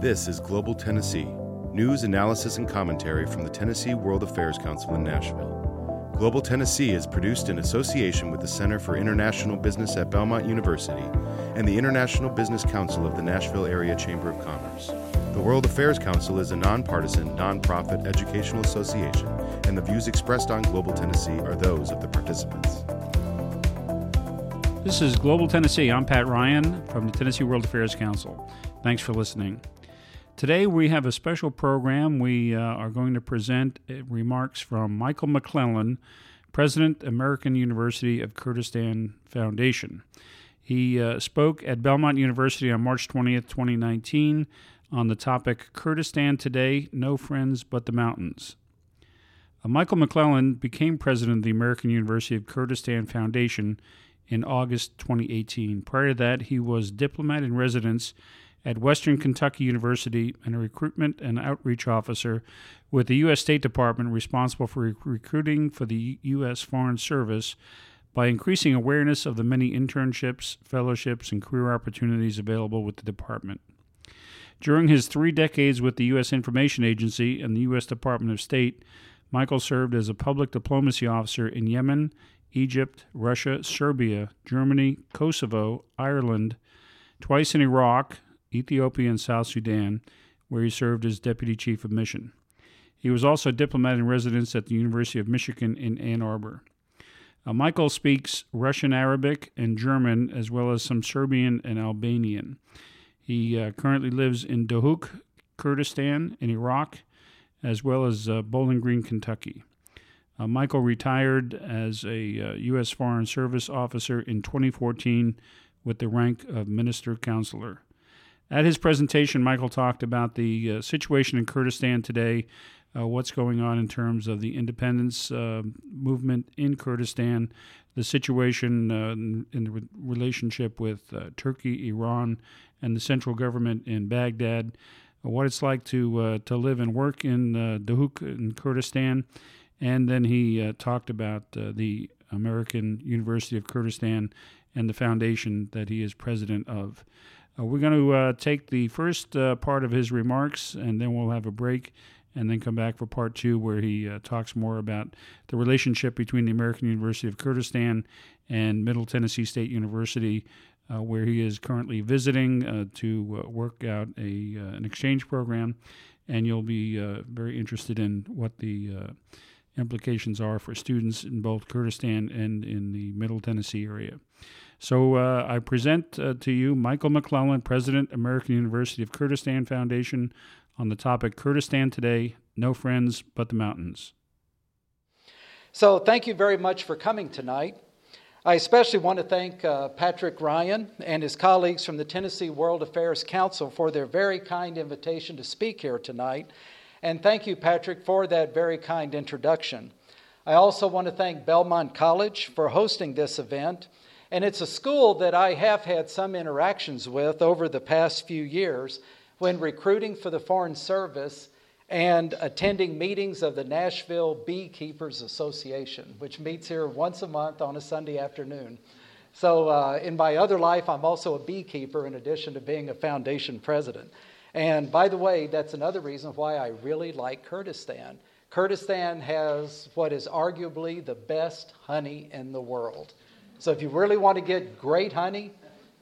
This is Global Tennessee news, analysis, and commentary from the Tennessee World Affairs Council in Nashville. Global Tennessee is produced in association with the Center for International Business at Belmont University and the International Business Council of the Nashville Area Chamber of Commerce. The World Affairs Council is a nonpartisan, nonprofit educational association, and the views expressed on Global Tennessee are those of the participants. This is Global Tennessee. I'm Pat Ryan from the Tennessee World Affairs Council. Thanks for listening. Today we have a special program. We uh, are going to present uh, remarks from Michael McClellan, President, American University of Kurdistan Foundation. He uh, spoke at Belmont University on March 20th, 2019, on the topic Kurdistan Today No Friends But the Mountains. Uh, Michael McClellan became president of the American University of Kurdistan Foundation in August 2018. Prior to that, he was diplomat in residence at Western Kentucky University and a recruitment and outreach officer with the U.S. State Department responsible for rec- recruiting for the U.S. Foreign Service by increasing awareness of the many internships, fellowships, and career opportunities available with the department. During his three decades with the U.S. Information Agency and the U.S. Department of State, Michael served as a public diplomacy officer in Yemen, Egypt, Russia, Serbia, Germany, Kosovo, Ireland, twice in Iraq, Ethiopia, and South Sudan, where he served as Deputy Chief of Mission. He was also a diplomat in residence at the University of Michigan in Ann Arbor. Uh, Michael speaks Russian, Arabic, and German, as well as some Serbian and Albanian. He uh, currently lives in Duhok, Kurdistan, in Iraq, as well as uh, Bowling Green, Kentucky. Uh, Michael retired as a U.S. Uh, Foreign Service officer in 2014 with the rank of Minister Counselor. At his presentation, Michael talked about the uh, situation in Kurdistan today, uh, what's going on in terms of the independence uh, movement in Kurdistan, the situation uh, in the re- relationship with uh, Turkey, Iran, and the central government in Baghdad, uh, what it's like to to live and work in uh, Duhok in Kurdistan, and then he talked about the American University of Kurdistan and the foundation that he is president of. Uh, we're going to uh, take the first uh, part of his remarks, and then we'll have a break, and then come back for part two, where he uh, talks more about the relationship between the American University of Kurdistan and Middle Tennessee State University, uh, where he is currently visiting uh, to work out a an exchange program, and you'll be very interested in what the implications are for students in both Kurdistan and in the Middle Tennessee area. So uh, I present uh, to you Michael McClellan, President, American University of Kurdistan Foundation, on the topic Kurdistan Today No Friends But the Mountains. So thank you very much for coming tonight. I especially want to thank uh, Patrick Ryan and his colleagues from the Tennessee World Affairs Council for their very kind invitation to speak here tonight. And thank you, Patrick, for that very kind introduction. I also want to thank Belmont College for hosting this event and it's a school that I have had some interactions with over the past few years when recruiting for the Foreign Service and attending meetings of the Nashville Beekeepers Association, which meets here once a month on a Sunday afternoon. So, uh, in my other life, I'm also a beekeeper in addition to being a foundation president. And by the way, that's another reason why I really like Kurdistan. Kurdistan has what is arguably the best honey in the world. So if you really want to get great honey,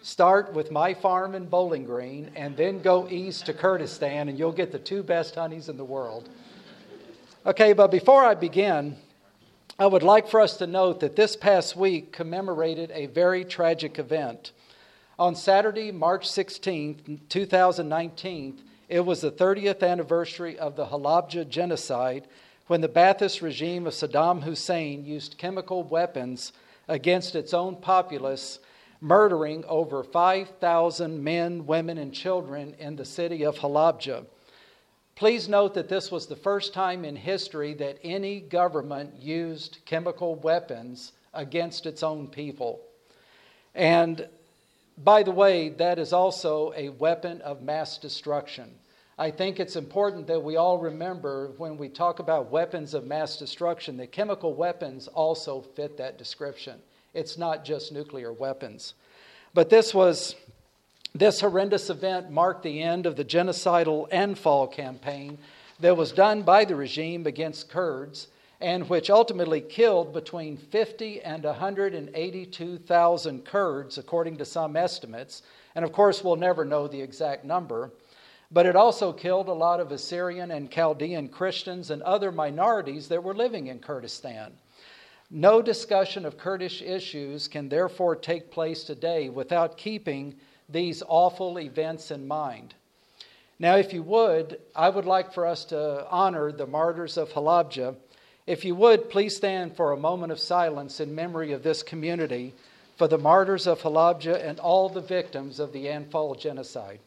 start with my farm in Bowling Green and then go east to Kurdistan, and you'll get the two best honeys in the world. Okay, but before I begin, I would like for us to note that this past week commemorated a very tragic event. On Saturday, March 16, 2019, it was the 30th anniversary of the Halabja genocide when the Ba'athist regime of Saddam Hussein used chemical weapons against its own populace, murdering over 5,000 men, women, and children in the city of Halabja. Please note that this was the first time in history that any government used chemical weapons against its own people. And by the way, that is also a weapon of mass destruction. I think it's important that we all remember when we talk about weapons of mass destruction that chemical weapons also fit that description. It's not just nuclear weapons. But this was This horrendous event marked the end of the genocidal Anfal campaign that was done by the regime against Kurds and which ultimately killed between 50 and 182,000 Kurds, according to some estimates. And of course, we'll never know the exact number. But it also killed a lot of Assyrian and Chaldean Christians and other minorities that were living in Kurdistan. No discussion of Kurdish issues can therefore take place today without keeping these awful events in mind. Now, if you would, I would like for us to honor the martyrs of Halabja. If you would, please stand for a moment of silence in memory of this community for the martyrs of Halabja and all the victims of the Anfal genocide.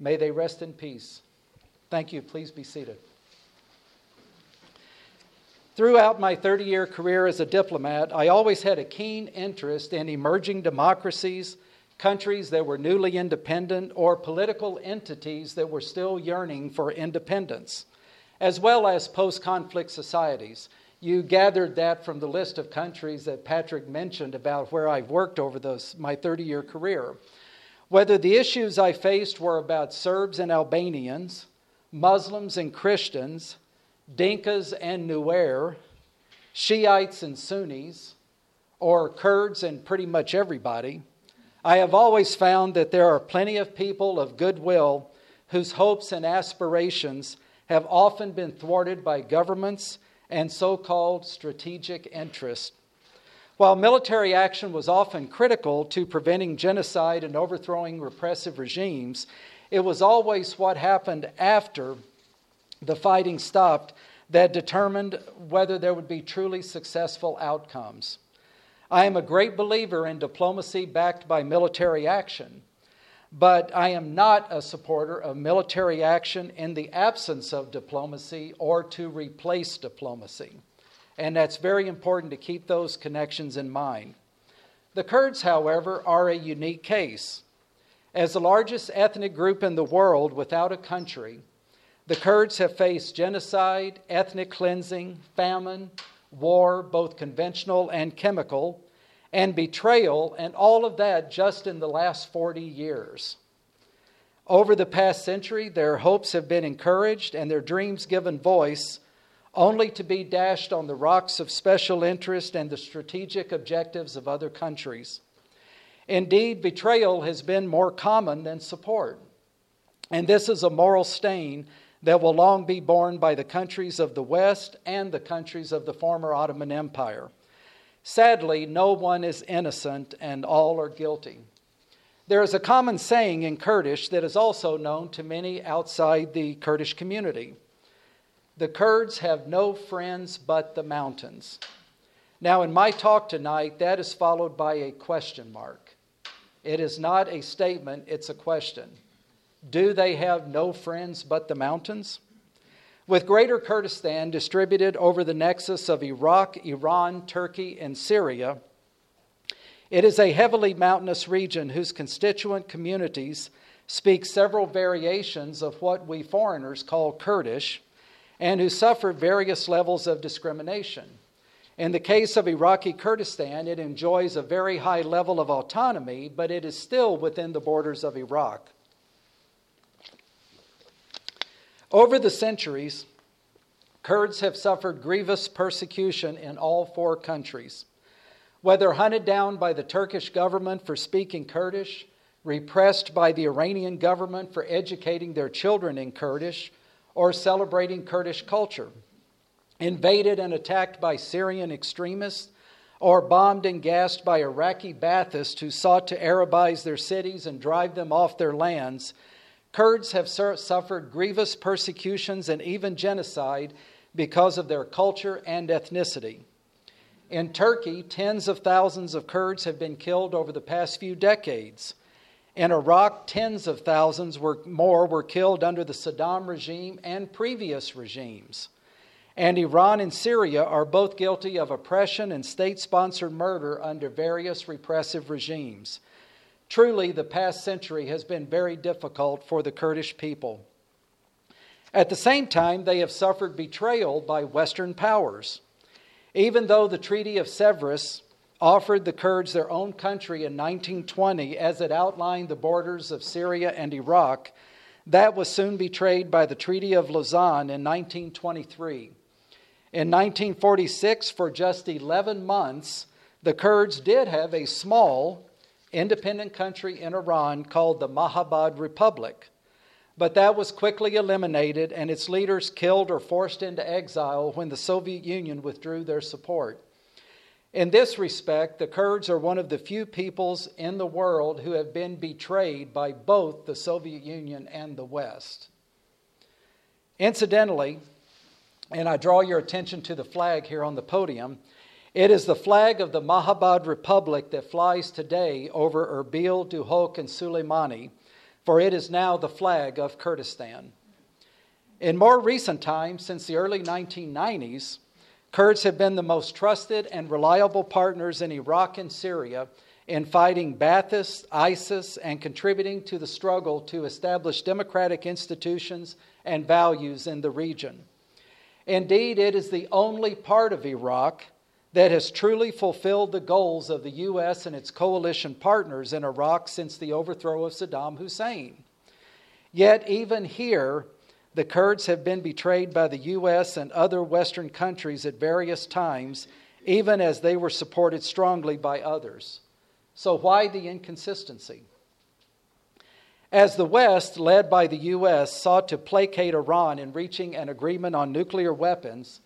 May they rest in peace. Thank you. Please be seated. Throughout my 30 year career as a diplomat, I always had a keen interest in emerging democracies, countries that were newly independent, or political entities that were still yearning for independence, as well as post conflict societies. You gathered that from the list of countries that Patrick mentioned about where I've worked over those, my 30 year career. Whether the issues I faced were about Serbs and Albanians, Muslims and Christians, Dinkas and Nuer, Shiites and Sunnis, or Kurds and pretty much everybody, I have always found that there are plenty of people of goodwill whose hopes and aspirations have often been thwarted by governments and so called strategic interests. While military action was often critical to preventing genocide and overthrowing repressive regimes, it was always what happened after the fighting stopped that determined whether there would be truly successful outcomes. I am a great believer in diplomacy backed by military action, but I am not a supporter of military action in the absence of diplomacy or to replace diplomacy and that's very important to keep those connections in mind. The Kurds, however, are a unique case. As the largest ethnic group in the world without a country, the Kurds have faced genocide, ethnic cleansing, famine, war, both conventional and chemical, and betrayal, and all of that just in the last 40 years. Over the past century, their hopes have been encouraged and their dreams given voice only to be dashed on the rocks of special interest and the strategic objectives of other countries. Indeed, betrayal has been more common than support. And this is a moral stain that will long be borne by the countries of the West and the countries of the former Ottoman Empire. Sadly, no one is innocent and all are guilty. There is a common saying in Kurdish that is also known to many outside the Kurdish community. The Kurds have no friends but the mountains. Now, in my talk tonight, that is followed by a question mark. It is not a statement, it's a question. Do they have no friends but the mountains? With Greater Kurdistan distributed over the nexus of Iraq, Iran, Turkey, and Syria, it is a heavily mountainous region whose constituent communities speak several variations of what we foreigners call Kurdish and who suffer various levels of discrimination. In the case of Iraqi Kurdistan, it enjoys a very high level of autonomy, but it is still within the borders of Iraq. Over the centuries, Kurds have suffered grievous persecution in all four countries. Whether hunted down by the Turkish government for speaking Kurdish, repressed by the Iranian government for educating their children in Kurdish, or celebrating Kurdish culture. Invaded and attacked by Syrian extremists, or bombed and gassed by Iraqi Baathists who sought to Arabize their cities and drive them off their lands, Kurds have suffered grievous persecutions and even genocide because of their culture and ethnicity. In Turkey, tens of thousands of Kurds have been killed over the past few decades. In Iraq, tens of thousands were, more were killed under the Saddam regime and previous regimes. And Iran and Syria are both guilty of oppression and state sponsored murder under various repressive regimes. Truly, the past century has been very difficult for the Kurdish people. At the same time, they have suffered betrayal by Western powers. Even though the Treaty of Sèvres offered the Kurds their own country in 1920 as it outlined the borders of Syria and Iraq, that was soon betrayed by the Treaty of Lausanne in 1923. In 1946, for just 11 months, the Kurds did have a small, independent country in Iran called the Mahabad Republic. But that was quickly eliminated, and its leaders killed or forced into exile when the Soviet Union withdrew their support. In this respect, the Kurds are one of the few peoples in the world who have been betrayed by both the Soviet Union and the West. Incidentally, and I draw your attention to the flag here on the podium, it is the flag of the Mahabad Republic that flies today over Erbil, Duhok, and Suleimani, for it is now the flag of Kurdistan. In more recent times, since the early 1990s, Kurds have been the most trusted and reliable partners in Iraq and Syria in fighting Ba'athist, ISIS, and contributing to the struggle to establish democratic institutions and values in the region. Indeed, it is the only part of Iraq that has truly fulfilled the goals of the U.S. and its coalition partners in Iraq since the overthrow of Saddam Hussein. Yet, even here, the Kurds have been betrayed by the U.S. and other Western countries at various times, even as they were supported strongly by others. So, why the inconsistency? As the West, led by the U.S., sought to placate Iran in reaching an agreement on nuclear weapons,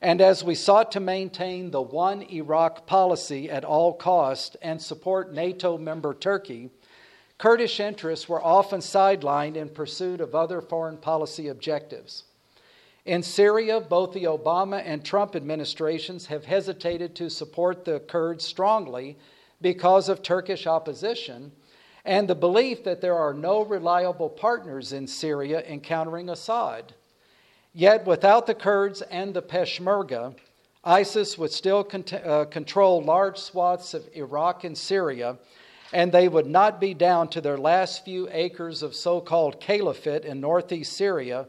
and as we sought to maintain the one Iraq policy at all cost and support NATO member Turkey, Kurdish interests were often sidelined in pursuit of other foreign policy objectives. In Syria, both the Obama and Trump administrations have hesitated to support the Kurds strongly because of Turkish opposition and the belief that there are no reliable partners in Syria in countering Assad. Yet, without the Kurds and the Peshmerga, ISIS would still uh, control large swaths of Iraq and Syria, and they would not be down to their last few acres of so called caliphate in northeast Syria,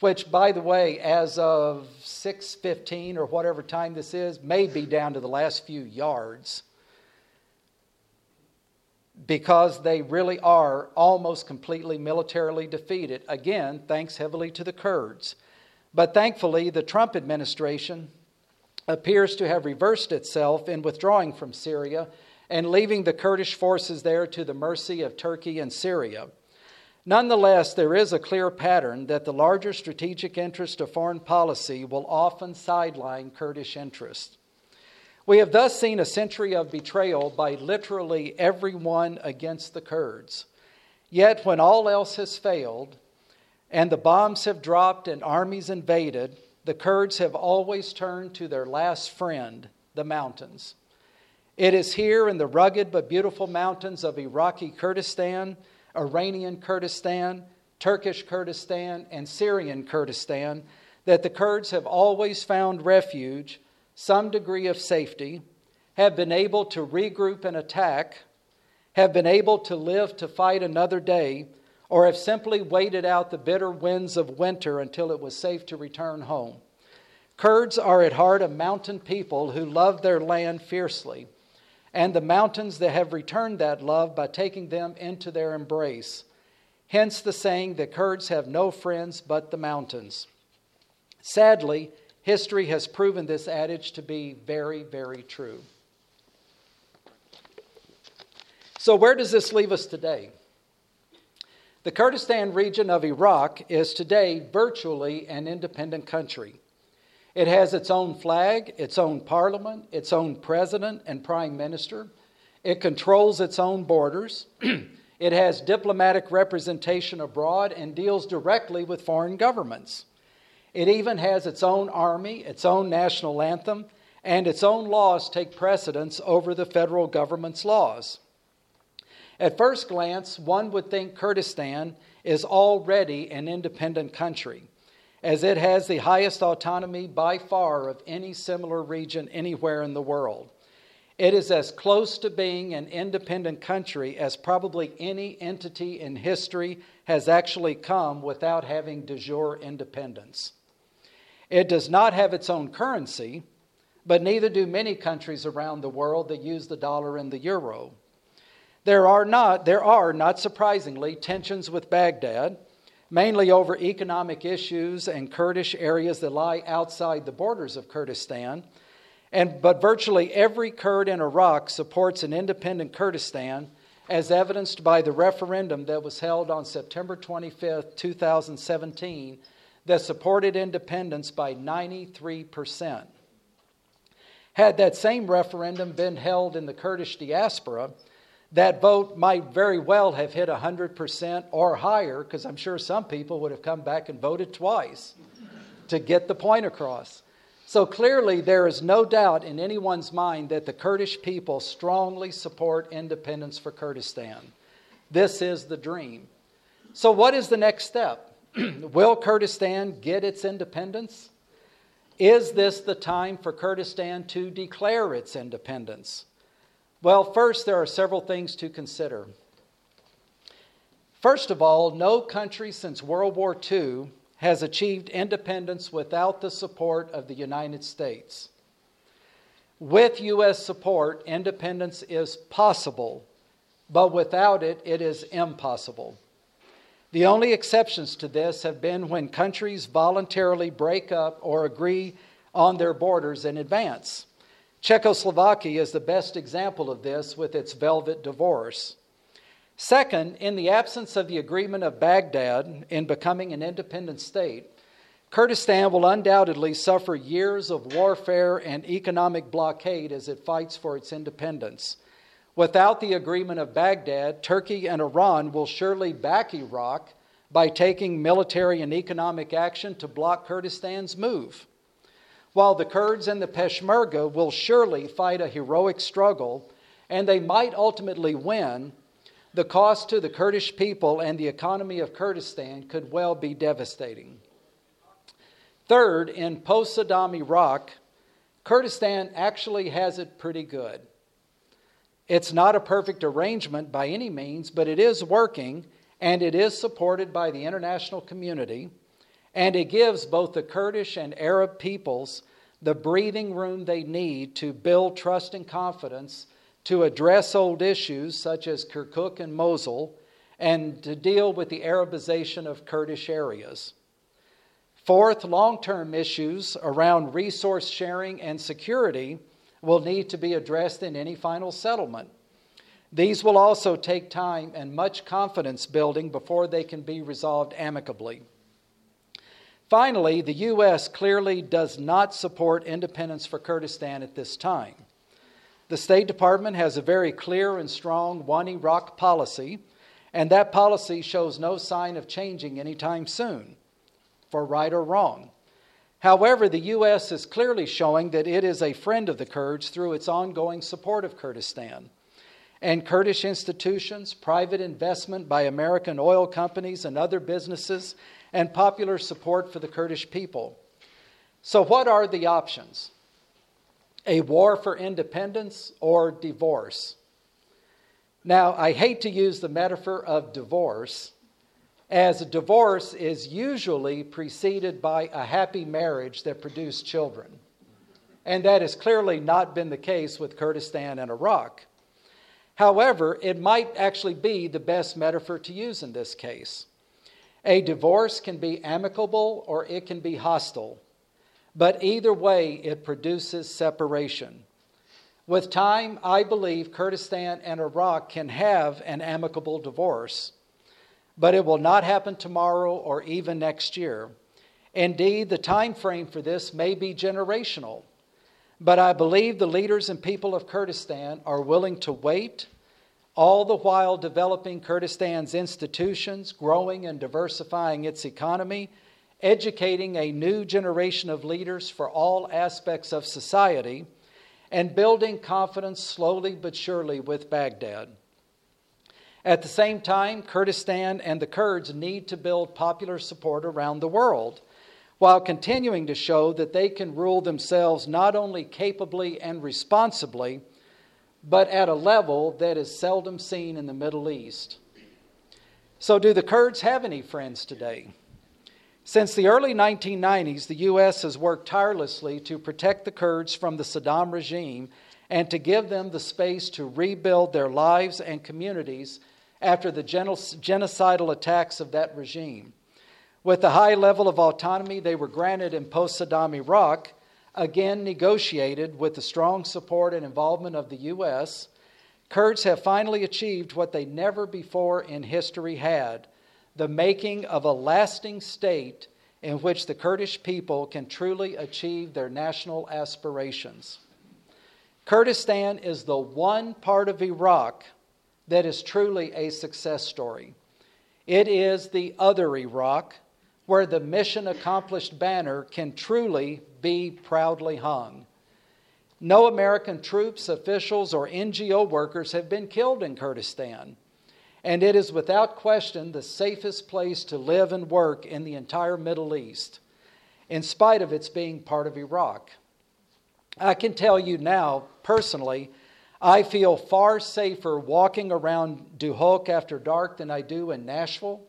which, by the way, as of 615 or whatever time this is, may be down to the last few yards because they really are almost completely militarily defeated. Again, thanks heavily to the Kurds. But thankfully, the Trump administration appears to have reversed itself in withdrawing from Syria and leaving the Kurdish forces there to the mercy of Turkey and Syria. Nonetheless, there is a clear pattern that the larger strategic interest of foreign policy will often sideline Kurdish interests. We have thus seen a century of betrayal by literally everyone against the Kurds. Yet, when all else has failed, and the bombs have dropped and armies invaded, the Kurds have always turned to their last friend, the mountains. It is here in the rugged but beautiful mountains of Iraqi Kurdistan, Iranian Kurdistan, Turkish Kurdistan, and Syrian Kurdistan that the Kurds have always found refuge, some degree of safety, have been able to regroup and attack, have been able to live to fight another day or have simply waited out the bitter winds of winter until it was safe to return home. Kurds are at heart a mountain people who love their land fiercely, and the mountains that have returned that love by taking them into their embrace. Hence the saying that Kurds have no friends but the mountains. Sadly, history has proven this adage to be very, very true. So, where does this leave us today? The Kurdistan region of Iraq is today virtually an independent country. It has its own flag, its own parliament, its own president and prime minister. It controls its own borders. it has diplomatic representation abroad and deals directly with foreign governments. It even has its own army, its own national anthem, and its own laws take precedence over the federal government's laws. At first glance, one would think Kurdistan is already an independent country, as it has the highest autonomy by far of any similar region anywhere in the world. It is as close to being an independent country as probably any entity in history has actually come without having de jure independence. It does not have its own currency, but neither do many countries around the world that use the dollar and the euro. There are not, there are, not surprisingly, tensions with Baghdad, mainly over economic issues and Kurdish areas that lie outside the borders of Kurdistan. And, but virtually every Kurd in Iraq supports an independent Kurdistan, as evidenced by the referendum that was held on September 25, 2017, that supported independence by 93%. Had that same referendum been held in the Kurdish diaspora, that vote might very well have hit 100% or higher, because I'm sure some people would have come back and voted twice to get the point across. So clearly, there is no doubt in anyone's mind that the Kurdish people strongly support independence for Kurdistan. This is the dream. So, what is the next step? Will Kurdistan get its independence? Is this the time for Kurdistan to declare its independence? Well, first, there are several things to consider. First of all, no country since World War II has achieved independence without the support of the United States. With U.S. support, independence is possible, but without it, it is impossible. The only exceptions to this have been when countries voluntarily break up or agree on their borders in advance. Czechoslovakia is the best example of this with its velvet divorce. Second, in the absence of the agreement of Baghdad in becoming an independent state, Kurdistan will undoubtedly suffer years of warfare and economic blockade as it fights for its independence. Without the agreement of Baghdad, Turkey and Iran will surely back Iraq by taking military and economic action to block Kurdistan's move. While the Kurds and the Peshmerga will surely fight a heroic struggle, and they might ultimately win, the cost to the Kurdish people and the economy of Kurdistan could well be devastating. Third, in post Saddam Iraq, Kurdistan actually has it pretty good. It's not a perfect arrangement by any means, but it is working and it is supported by the international community. And it gives both the Kurdish and Arab peoples the breathing room they need to build trust and confidence to address old issues such as Kirkuk and Mosul and to deal with the Arabization of Kurdish areas. Fourth, long term issues around resource sharing and security will need to be addressed in any final settlement. These will also take time and much confidence building before they can be resolved amicably. Finally, the U.S. clearly does not support independence for Kurdistan at this time. The State Department has a very clear and strong one Iraq policy, and that policy shows no sign of changing anytime soon, for right or wrong. However, the U.S. is clearly showing that it is a friend of the Kurds through its ongoing support of Kurdistan. And Kurdish institutions, private investment by American oil companies and other businesses, and popular support for the Kurdish people. So, what are the options? A war for independence or divorce? Now, I hate to use the metaphor of divorce, as a divorce is usually preceded by a happy marriage that produced children. And that has clearly not been the case with Kurdistan and Iraq. However, it might actually be the best metaphor to use in this case. A divorce can be amicable or it can be hostile, but either way, it produces separation. With time, I believe Kurdistan and Iraq can have an amicable divorce, but it will not happen tomorrow or even next year. Indeed, the time frame for this may be generational, but I believe the leaders and people of Kurdistan are willing to wait all the while developing Kurdistan's institutions, growing and diversifying its economy, educating a new generation of leaders for all aspects of society, and building confidence slowly but surely with Baghdad. At the same time, Kurdistan and the Kurds need to build popular support around the world while continuing to show that they can rule themselves not only capably and responsibly but at a level that is seldom seen in the Middle East. So, do the Kurds have any friends today? Since the early 1990s, the U.S. has worked tirelessly to protect the Kurds from the Saddam regime and to give them the space to rebuild their lives and communities after the genocidal attacks of that regime. With the high level of autonomy they were granted in post Saddam Iraq, again negotiated with the strong support and involvement of the U.S., Kurds have finally achieved what they never before in history had the making of a lasting state in which the Kurdish people can truly achieve their national aspirations. Kurdistan is the one part of Iraq that is truly a success story. It is the other Iraq where the mission accomplished banner can truly be proudly hung. No American troops, officials, or NGO workers have been killed in Kurdistan, and it is without question the safest place to live and work in the entire Middle East, in spite of its being part of Iraq. I can tell you now, personally, I feel far safer walking around Duhok after dark than I do in Nashville,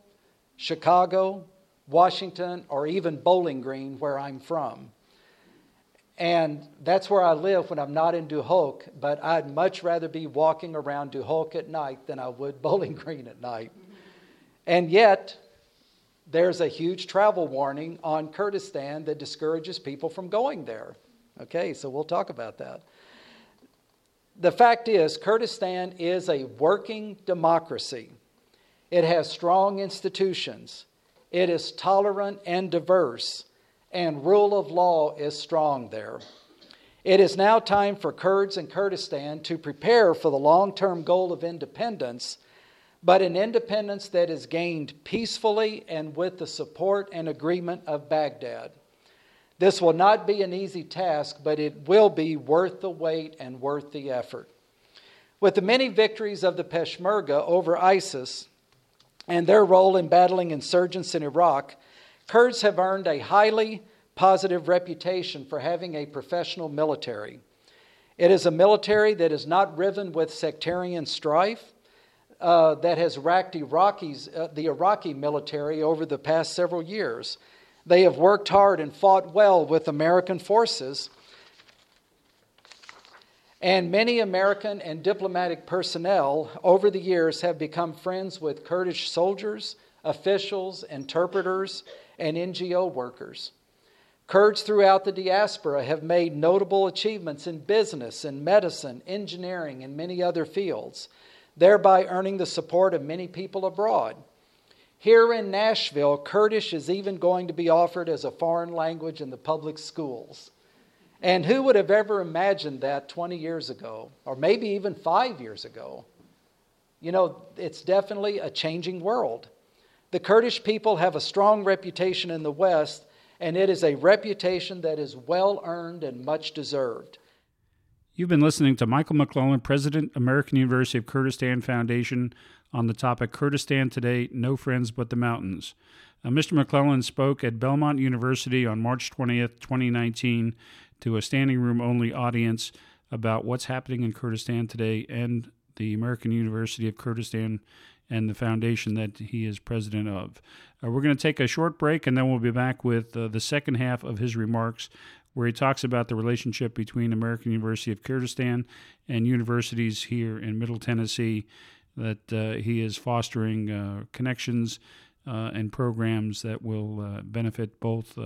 Chicago, Washington, or even Bowling Green, where I'm from. And that's where I live when I'm not in Duhok, but I'd much rather be walking around Duhok at night than I would Bowling Green at night. And yet, there's a huge travel warning on Kurdistan that discourages people from going there. Okay, so we'll talk about that. The fact is, Kurdistan is a working democracy. It has strong institutions. It is tolerant and diverse, and rule of law is strong there. It is now time for Kurds in Kurdistan to prepare for the long term goal of independence, but an independence that is gained peacefully and with the support and agreement of Baghdad. This will not be an easy task, but it will be worth the wait and worth the effort. With the many victories of the Peshmerga over ISIS, and their role in battling insurgents in Iraq, Kurds have earned a highly positive reputation for having a professional military. It is a military that is not riven with sectarian strife, uh, that has racked Iraqis, uh, the Iraqi military over the past several years. They have worked hard and fought well with American forces and many American and diplomatic personnel over the years have become friends with Kurdish soldiers, officials, interpreters, and NGO workers. Kurds throughout the diaspora have made notable achievements in business, in medicine, engineering, and many other fields, thereby earning the support of many people abroad. Here in Nashville, Kurdish is even going to be offered as a foreign language in the public schools. And who would have ever imagined that 20 years ago, or maybe even five years ago? You know, it's definitely a changing world. The Kurdish people have a strong reputation in the West, and it is a reputation that is well earned and much deserved. You've been listening to Michael McClellan, President, American University of Kurdistan Foundation, on the topic Kurdistan Today No Friends But the Mountains. Uh, Mr. McClellan spoke at Belmont University on March 20th, 2019, to a standing room only audience about what's happening in Kurdistan today and the American University of Kurdistan and the foundation that he is president of. Uh, we're going to take a short break and then we'll be back with uh, the second half of his remarks where he talks about the relationship between American University of Kurdistan and universities here in Middle Tennessee that uh, he is fostering uh, connections uh, and programs that will uh, benefit both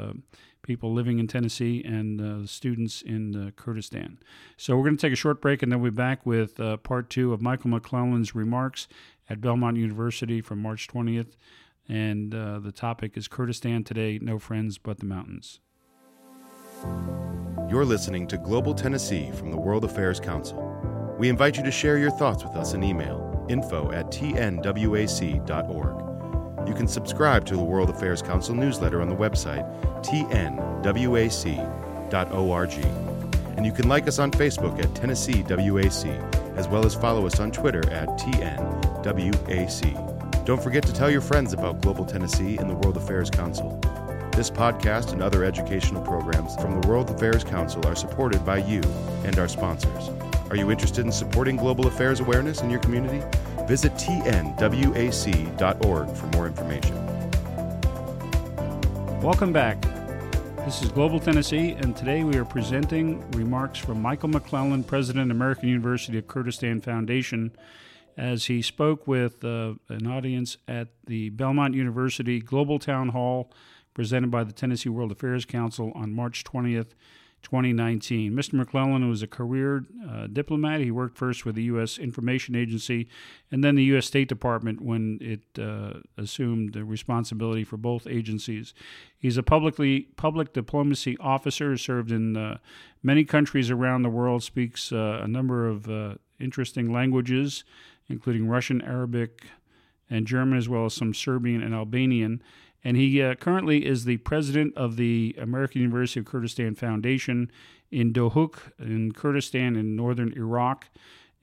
people living in Tennessee and students in Kurdistan. So we're going to take a short break and then we'll be back with part two of Michael McClellan's remarks at Belmont University from March 20th. And uh, the topic is Kurdistan Today No Friends But the Mountains. You're listening to Global Tennessee from the World Affairs Council. We invite you to share your thoughts with us in email info at tnwac.org. You can subscribe to the World Affairs Council newsletter on the website tnwac.org. And you can like us on Facebook at Tennessee WAC, as well as follow us on Twitter at TNWAC. Don't forget to tell your friends about Global Tennessee and the World Affairs Council. This podcast and other educational programs from the World Affairs Council are supported by you and our sponsors. Are you interested in supporting global affairs awareness in your community? Visit tnwac.org for more information. Welcome back. This is Global Tennessee, and today we are presenting remarks from Michael McClellan, President, American University of Kurdistan Foundation, as he spoke with uh, an audience at the Belmont University Global Town Hall presented by the Tennessee World Affairs Council on March 20th, 2019. Mr. McClellan was a career uh, diplomat. He worked first with the U.S. Information Agency and then the U.S. State Department when it uh, assumed the responsibility for both agencies. He's a publicly public diplomacy officer, served in uh, many countries around the world, speaks uh, a number of uh, interesting languages, including Russian, Arabic, and German, as well as some Serbian and Albanian and he uh, currently is the president of the American University of Kurdistan Foundation in Dohuk in Kurdistan in northern Iraq.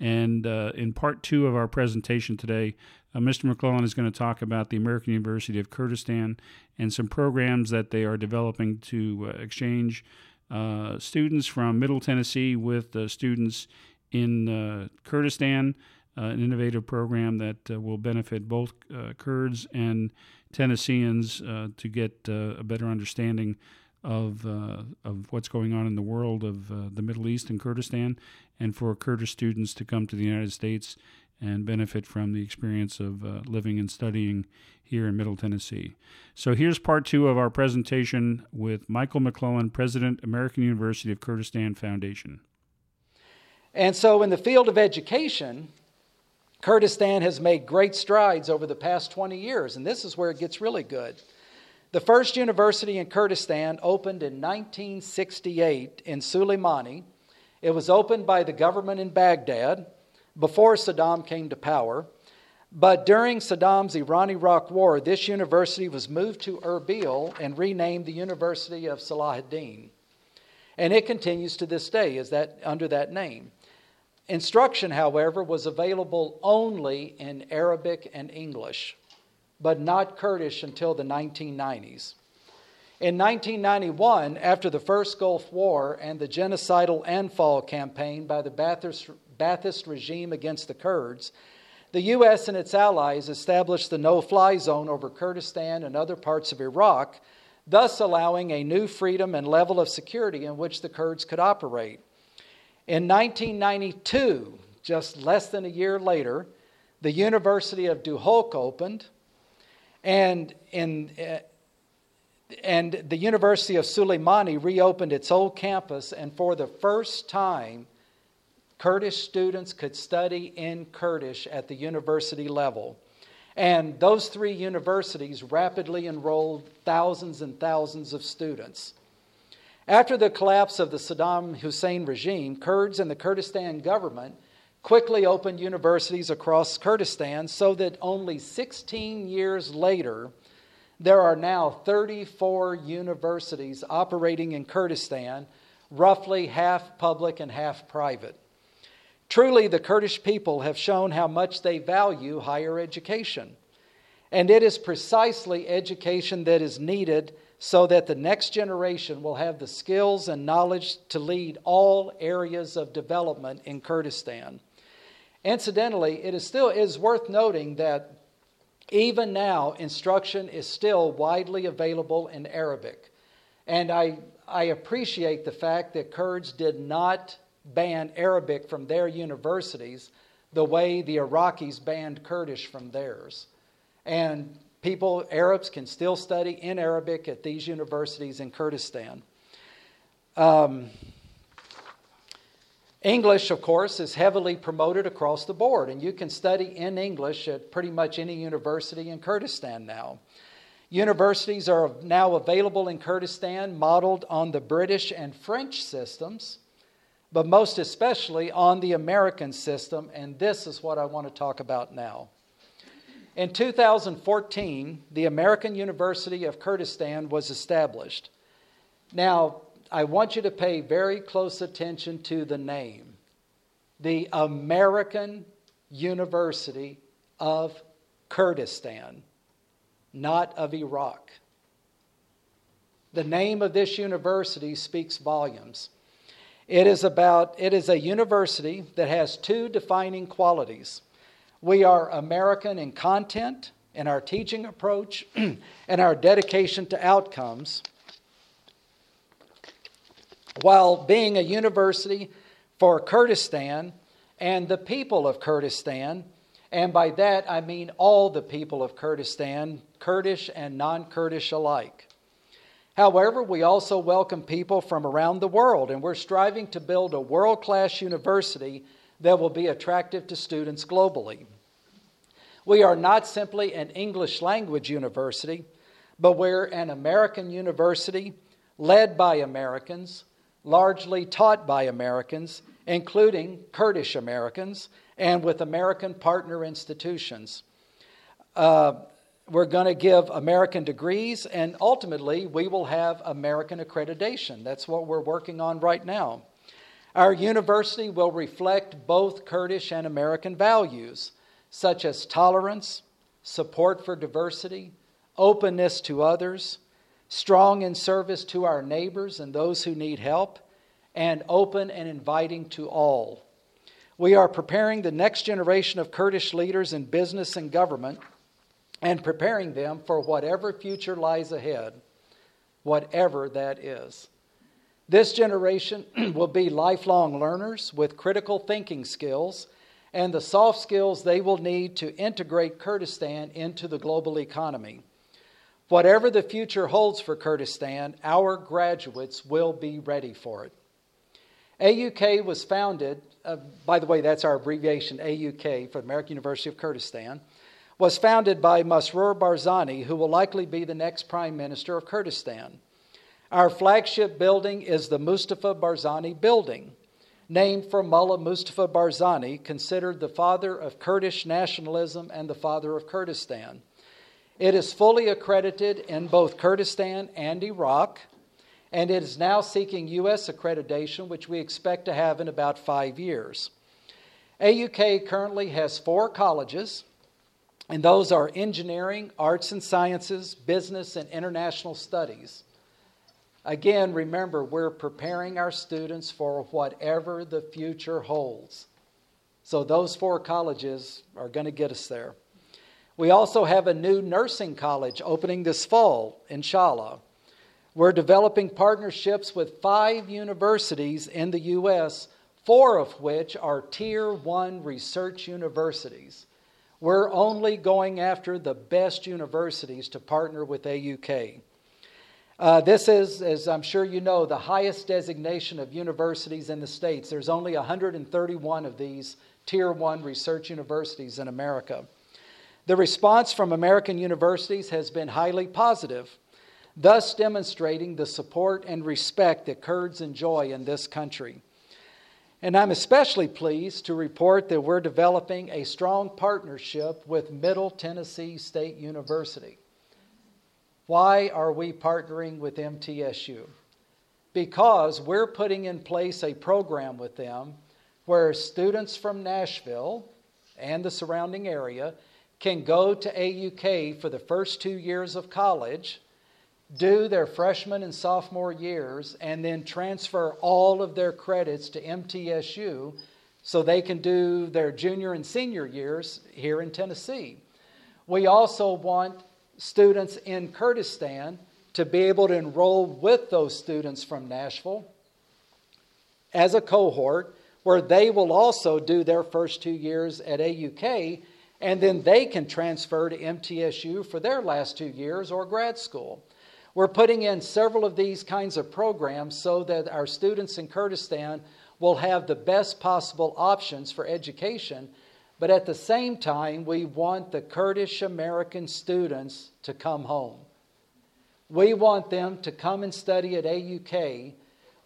And uh, in part two of our presentation today, uh, Mr. McClellan is going to talk about the American University of Kurdistan and some programs that they are developing to uh, exchange uh, students from Middle Tennessee with uh, students in Kurdistan. An innovative program that will benefit both Kurds and Tennesseans uh, to get uh, a better understanding of uh, of what's going on in the world of uh, the Middle East and Kurdistan, and for Kurdish students to come to the United States and benefit from the experience of uh, living and studying here in Middle Tennessee. So here's part two of our presentation with Michael McClellan, President, American University of Kurdistan Foundation. And so, in the field of education, Kurdistan has made great strides over the past 20 years, and this is where it gets really good. The first university in Kurdistan opened in 1968 in Suleimani. It was opened by the government in Baghdad before Saddam came to power. But during Saddam's Iran Iraq War, this university was moved to Erbil and renamed the University of Salahuddin. And it continues to this day as that, under that name. Instruction, however, was available only in Arabic and English, but not Kurdish until the 1990s. In 1991, after the First Gulf War and the genocidal Anfal campaign by the Ba'athist, regime against the Kurds, the U.S. and its allies established the no fly zone over Kurdistan and other parts of Iraq, thus allowing a new freedom and level of security in which the Kurds could operate. In 1992, just less than a year later, the University of Duhok opened, and, in, uh, and the University of Suleimani reopened its old campus, and for the first time, Kurdish students could study in Kurdish at the university level. And those three universities rapidly enrolled thousands and thousands of students. After the collapse of the Saddam Hussein regime, Kurds and the Kurdistan government quickly opened universities across Kurdistan so that only 16 years later, there are now 34 universities operating in Kurdistan, roughly half public and half private. Truly, the Kurdish people have shown how much they value higher education. And it is precisely education that is needed so that the next generation will have the skills and knowledge to lead all areas of development in Kurdistan. Incidentally, it is still is worth noting that even now instruction is still widely available in Arabic. And I, I appreciate the fact that Kurds did not ban Arabic from their universities the way the Iraqis banned Kurdish from theirs. And people, Arabs, can still study in Arabic at these universities in Kurdistan. Um, English, of course, is heavily promoted across the board, and you can study in English at pretty much any university in Kurdistan now. Universities are now available in Kurdistan, modeled on the British and French systems, but most especially on the American system, and this is what I want to talk about now. In 2014, the American University of Kurdistan was established. Now, I want you to pay very close attention to the name the American University of Kurdistan, not of Iraq. The name of this university speaks volumes. It is about it is a university that has two defining qualities. We are American in content, in our teaching approach, and our dedication to outcomes, while being a university for Kurdistan and the people of Kurdistan. And by that I mean all the people of Kurdistan, Kurdish and non Kurdish alike. However, we also welcome people from around the world, and we're striving to build a world class university that will be attractive to students globally. We are not simply an English language university, but we're an American university led by Americans, largely taught by Americans, including Kurdish Americans, and with American partner institutions. Uh, we're going to give American degrees, and ultimately, we will have American accreditation. That's what we're working on right now. Our university will reflect both Kurdish and American values, such as tolerance, support for diversity, openness to others, strong in service to our neighbors and those who need help, and open and inviting to all. We are preparing the next generation of Kurdish leaders in business and government and preparing them for whatever future lies ahead, whatever that is. This generation will be lifelong learners with critical thinking skills and the soft skills they will need to integrate Kurdistan into the global economy. Whatever the future holds for Kurdistan, our graduates will be ready for it. AUK was founded, uh, by the way, that's our abbreviation, AUK, for American University of Kurdistan was founded by Masroor Barzani, who will likely be the next prime minister of Kurdistan. Our flagship building is the Mustafa Barzani Building, named for Mullah Mustafa Barzani, considered the father of Kurdish nationalism and the father of Kurdistan. It is fully accredited in both Kurdistan and Iraq, and it is now seeking U.S. accreditation, which we expect to have in about five years. AUK currently has four colleges and those are engineering, arts and sciences, business, and international studies. Again, remember, we're preparing our students for whatever the future holds. So, those four colleges are going to get us there. We also have a new nursing college opening this fall, inshallah. We're developing partnerships with five universities in the U.S., four of which are Tier 1 research universities. We're only going after the best universities to partner with AUK. Uh, this is, as I'm sure you know, the highest designation of universities in the States. There's only 131 of these Tier 1 research universities in America. The response from American universities has been highly positive, thus demonstrating the support and respect that Kurds enjoy in this country. And I'm especially pleased to report that we're developing a strong partnership with Middle Tennessee State University. Why are we partnering with MTSU? Because we're putting in place a program with them where students from Nashville and the surrounding area can go to AUK for the first two years of college do their freshman and sophomore years and then transfer all of their credits to MTSU so they can do their junior and senior years here in Tennessee. We also want students in Kurdistan to be able to enroll with those students from Nashville as a cohort where they will also do their first two years at AUK and then they can transfer to MTSU for their last two years or grad school. We're putting in several of these kinds of programs so that our students in Kurdistan will have the best possible options for education. But at the same time, we want the Kurdish American students to come home. We want them to come and study at AUK.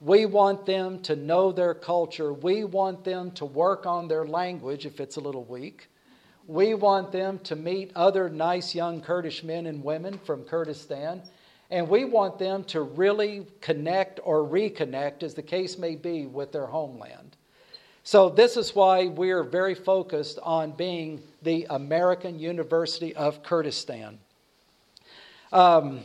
We want them to know their culture. We want them to work on their language if it's a little weak. We want them to meet other nice young Kurdish men and women from Kurdistan and we want them to really connect or reconnect, as the case may be, with their homeland. So, this is why we're very focused on being the American University of Kurdistan. Um,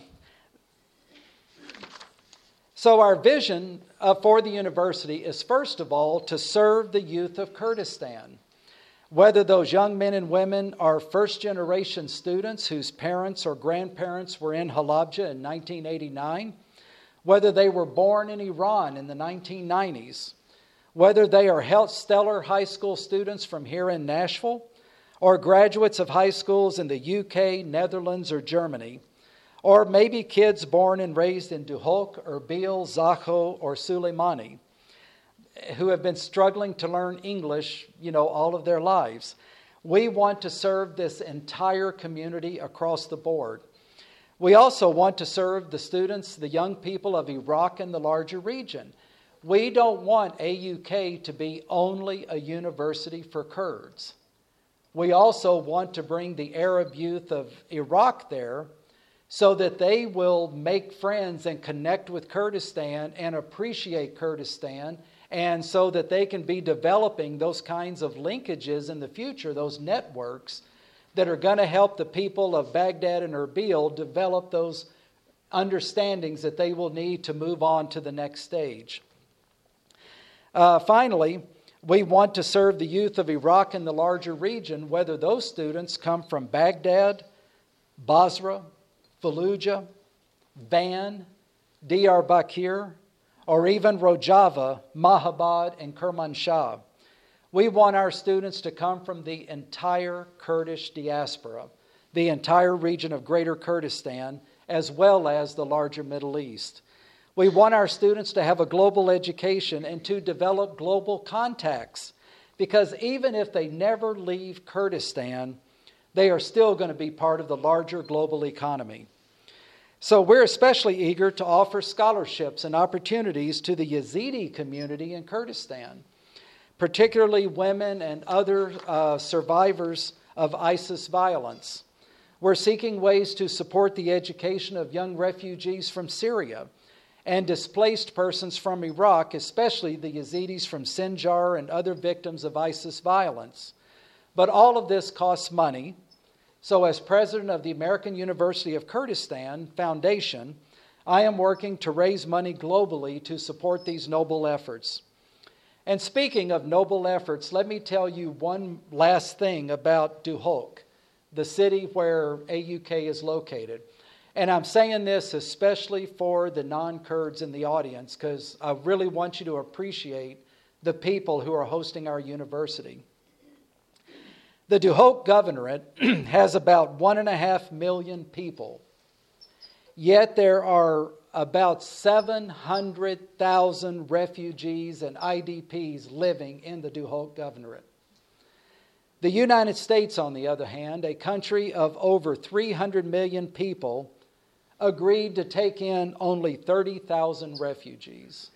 so, our vision uh, for the university is first of all to serve the youth of Kurdistan. Whether those young men and women are first generation students whose parents or grandparents were in Halabja in 1989, whether they were born in Iran in the 1990s, whether they are stellar high school students from here in Nashville, or graduates of high schools in the UK, Netherlands, or Germany, or maybe kids born and raised in Duhok, Erbil, Zaho, or Suleimani, who have been struggling to learn English, you know, all of their lives. We want to serve this entire community across the board. We also want to serve the students, the young people of Iraq and the larger region. We don't want AUK to be only a university for Kurds. We also want to bring the Arab youth of Iraq there so that they will make friends and connect with Kurdistan and appreciate Kurdistan, and so that they can be developing those kinds of linkages in the future, those networks that are going to help the people of Baghdad and Erbil develop those understandings that they will need to move on to the next stage. Uh, finally, we want to serve the youth of Iraq and the larger region, whether those students come from Baghdad, Basra, Fallujah, Van, Diyarbakir, or even Rojava, Mahabad, and Kermanshah. We want our students to come from the entire Kurdish diaspora, the entire region of Greater Kurdistan, as well as the larger Middle East. We want our students to have a global education and to develop global contacts because even if they never leave Kurdistan, they are still going to be part of the larger global economy. So we're especially eager to offer scholarships and opportunities to the Yazidi community in Kurdistan, particularly women and other uh, survivors of ISIS violence. We're seeking ways to support the education of young refugees from Syria and displaced persons from Iraq, especially the Yazidis from Sinjar and other victims of ISIS violence. But all of this costs money. So, as president of the American University of Kurdistan Foundation, I am working to raise money globally to support these noble efforts. And speaking of noble efforts, let me tell you one last thing about Duhok, the city where AUK is located. And I'm saying this especially for the non Kurds in the audience because I really want you to appreciate the people who are hosting our university. The Duhok Governorate has about one and a half million people, yet there are about 700,000 refugees and IDPs living in the Duhok Governorate. The United States, on the other hand, a country of over 300 million people, agreed to take in only 30,000 refugees.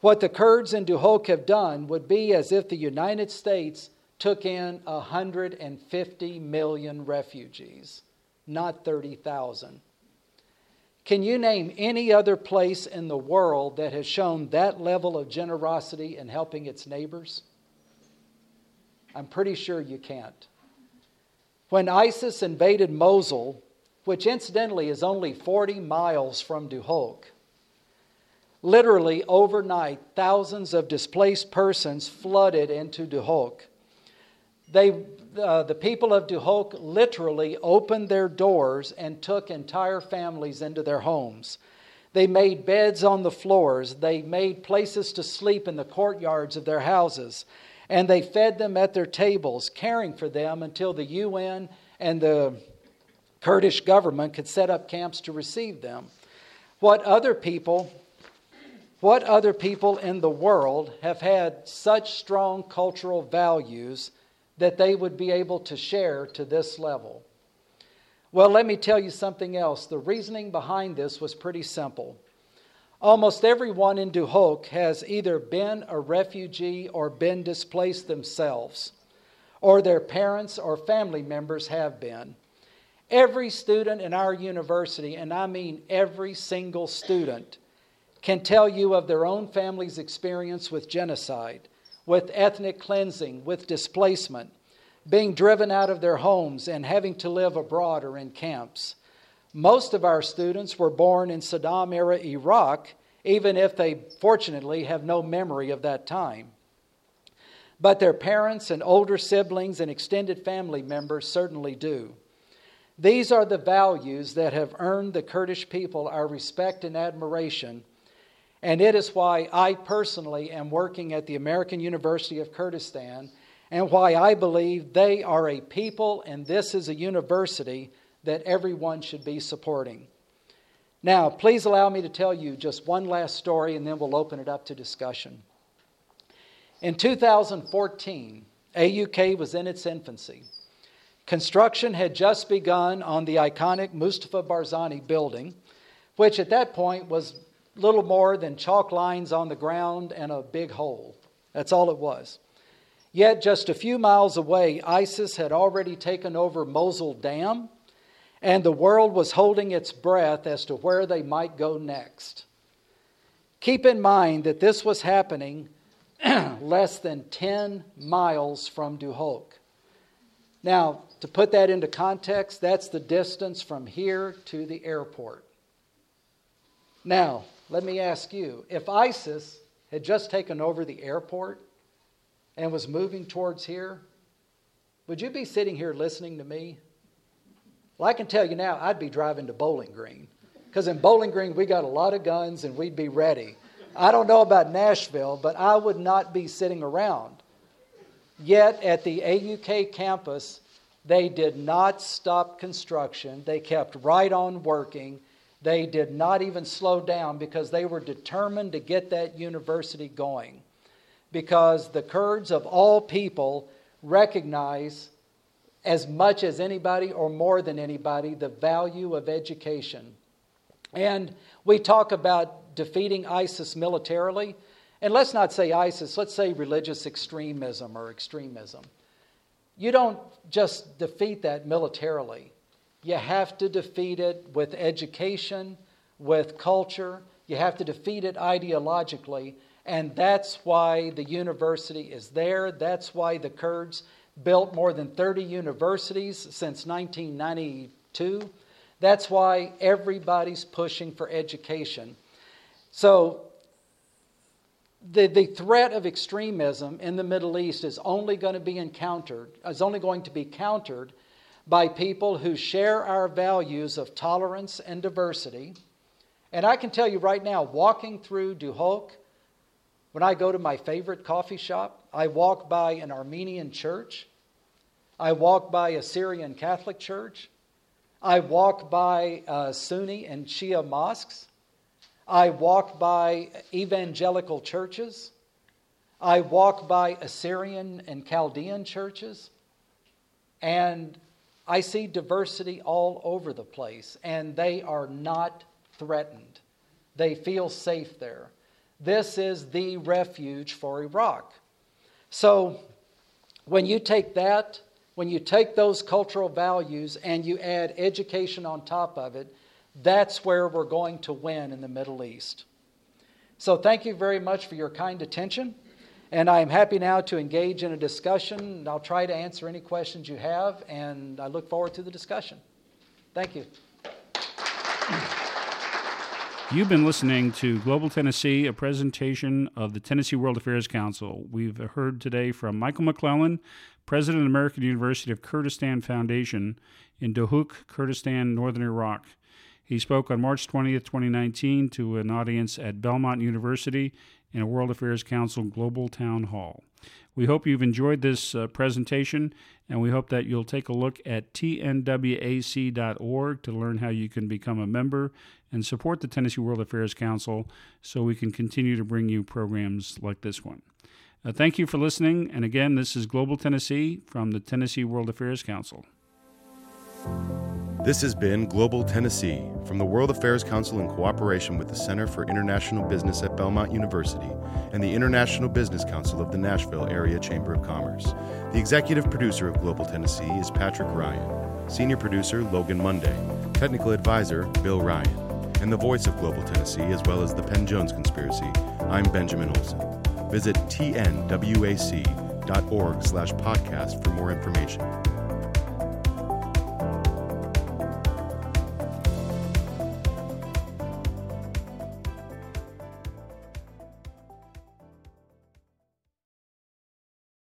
What the Kurds in Duhok have done would be as if the United States took in 150 million refugees, not 30,000. Can you name any other place in the world that has shown that level of generosity in helping its neighbors? I'm pretty sure you can't. When ISIS invaded Mosul, which incidentally is only 40 miles from Duhok. Literally overnight, thousands of displaced persons flooded into Duhok. They, uh, the people of Duhok literally opened their doors and took entire families into their homes. They made beds on the floors. They made places to sleep in the courtyards of their houses. And they fed them at their tables, caring for them until the UN and the Kurdish government could set up camps to receive them. What other people what other people in the world have had such strong cultural values that they would be able to share to this level? Well, let me tell you something else. The reasoning behind this was pretty simple. Almost everyone in Duhok has either been a refugee or been displaced themselves, or their parents or family members have been. Every student in our university, and I mean every single student, can tell you of their own family's experience with genocide, with ethnic cleansing, with displacement, being driven out of their homes and having to live abroad or in camps. Most of our students were born in Saddam era Iraq, even if they fortunately have no memory of that time. but their parents and older siblings and extended family members certainly do. These are the values that have earned the Kurdish people our respect and admiration, and it is why I personally am working at the American University of Kurdistan and why I believe they are a people and this is a university that everyone should be supporting. Now, please allow me to tell you just one last story and then we'll open it up to discussion. In 2014, AUK was in its infancy. Construction had just begun on the iconic Mustafa Barzani building, which at that point was little more than chalk lines on the ground and a big hole. That's all it was. Yet, just a few miles away, ISIS had already taken over Mosul Dam, and the world was holding its breath as to where they might go next. Keep in mind that this was happening less than 10 miles from Duhok. Now, to put that into context, that's the distance from here to the airport. Now, let me ask you if ISIS had just taken over the airport and was moving towards here, would you be sitting here listening to me? Well, I can tell you now, I'd be driving to Bowling Green. Because in Bowling Green, we got a lot of guns and we'd be ready. I don't know about Nashville, but I would not be sitting around. Yet at the AUK campus, they did not stop construction. They kept right on working. They did not even slow down because they were determined to get that university going. Because the Kurds of all people recognize, as much as anybody or more than anybody, the value of education. And we talk about defeating ISIS militarily. And let's not say ISIS, let's say religious extremism or extremism. You don't just defeat that militarily. You have to defeat it with education, with culture. You have to defeat it ideologically. And that's why the university is there. That's why the Kurds built more than 30 universities since 1992. That's why everybody's pushing for education. So the, the threat of extremism in the Middle East is only going to be encountered, is only going to be countered by people who share our values of tolerance and diversity. And I can tell you right now, walking through Duhok, when I go to my favorite coffee shop, I walk by an Armenian church, I walk by a Syrian Catholic church, I walk by uh, Sunni and Shia mosques. I walk by evangelical churches. I walk by Assyrian and Chaldean churches. And I see diversity all over the place, and they are not threatened. They feel safe there. This is the refuge for Iraq. So, when you take that, when you take those cultural values and you add education on top of it, that's where we're going to win in the Middle East. So, thank you very much for your kind attention. And I am happy now to engage in a discussion. I'll try to answer any questions you have, and I look forward to the discussion. Thank you. You've been listening to Global Tennessee, a presentation of the Tennessee World Affairs Council. We've heard today from Michael McClellan, President of American University of Kurdistan Foundation in Duhok, Kurdistan, Northern Iraq. He spoke on March 20th, 2019, to an audience at Belmont University in a World Affairs Council Global Town Hall. We hope you've enjoyed this uh, presentation, and we hope that you'll take a look at tnwac.org to learn how you can become a member and support the Tennessee World Affairs Council so we can continue to bring you programs like this one. Uh, thank you for listening, and again, this is Global Tennessee from the Tennessee World Affairs Council. This has been Global Tennessee from the World Affairs Council in cooperation with the Center for International Business at Belmont University and the International Business Council of the Nashville Area Chamber of Commerce. The executive producer of Global Tennessee is Patrick Ryan, senior producer Logan Monday, technical advisor Bill Ryan, and the voice of Global Tennessee as well as the Penn Jones Conspiracy. I'm Benjamin Olson. Visit tnwac.org slash podcast for more information.